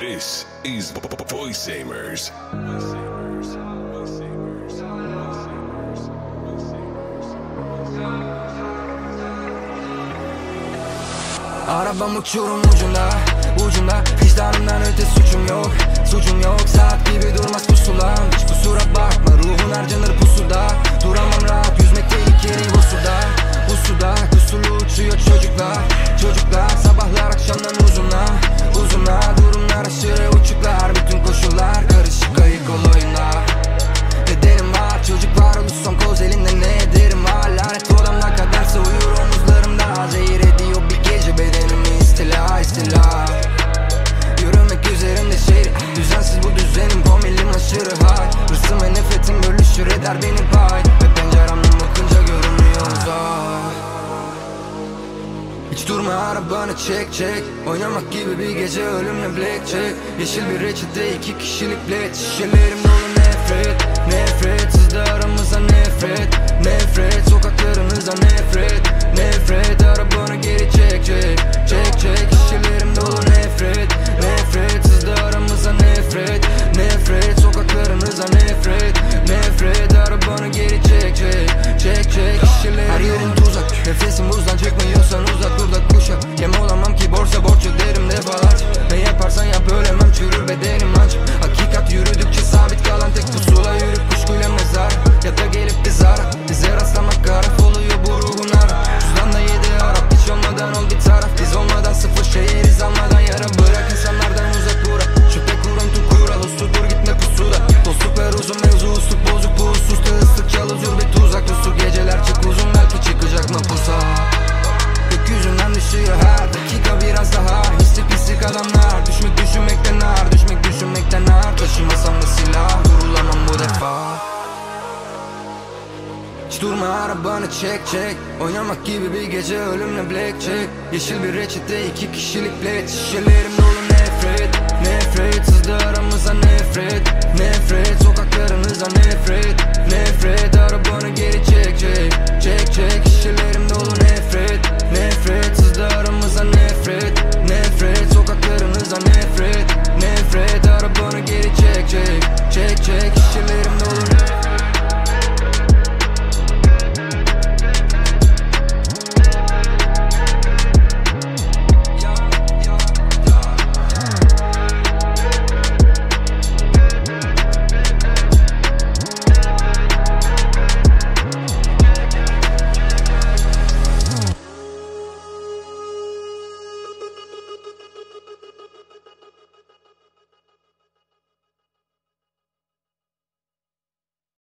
This is Voice Amers. Arabam uçurum ucunda, ucunda Vicdanımdan öte suçum yok, suçum yok Hiç durma arabanı çek çek. Oynamak gibi bir gece ölümle blackjack. Yeşil bir reçete iki kişilik bilet Şişelerim dolu nefret nefret. Durma arabanı çek çek. Oynamak gibi bir gece ölümle blackjack Yeşil bir reçete iki kişilik bilet Şişelerim dolu nefret Nefret. Sızdı aramıza nefret Nefret.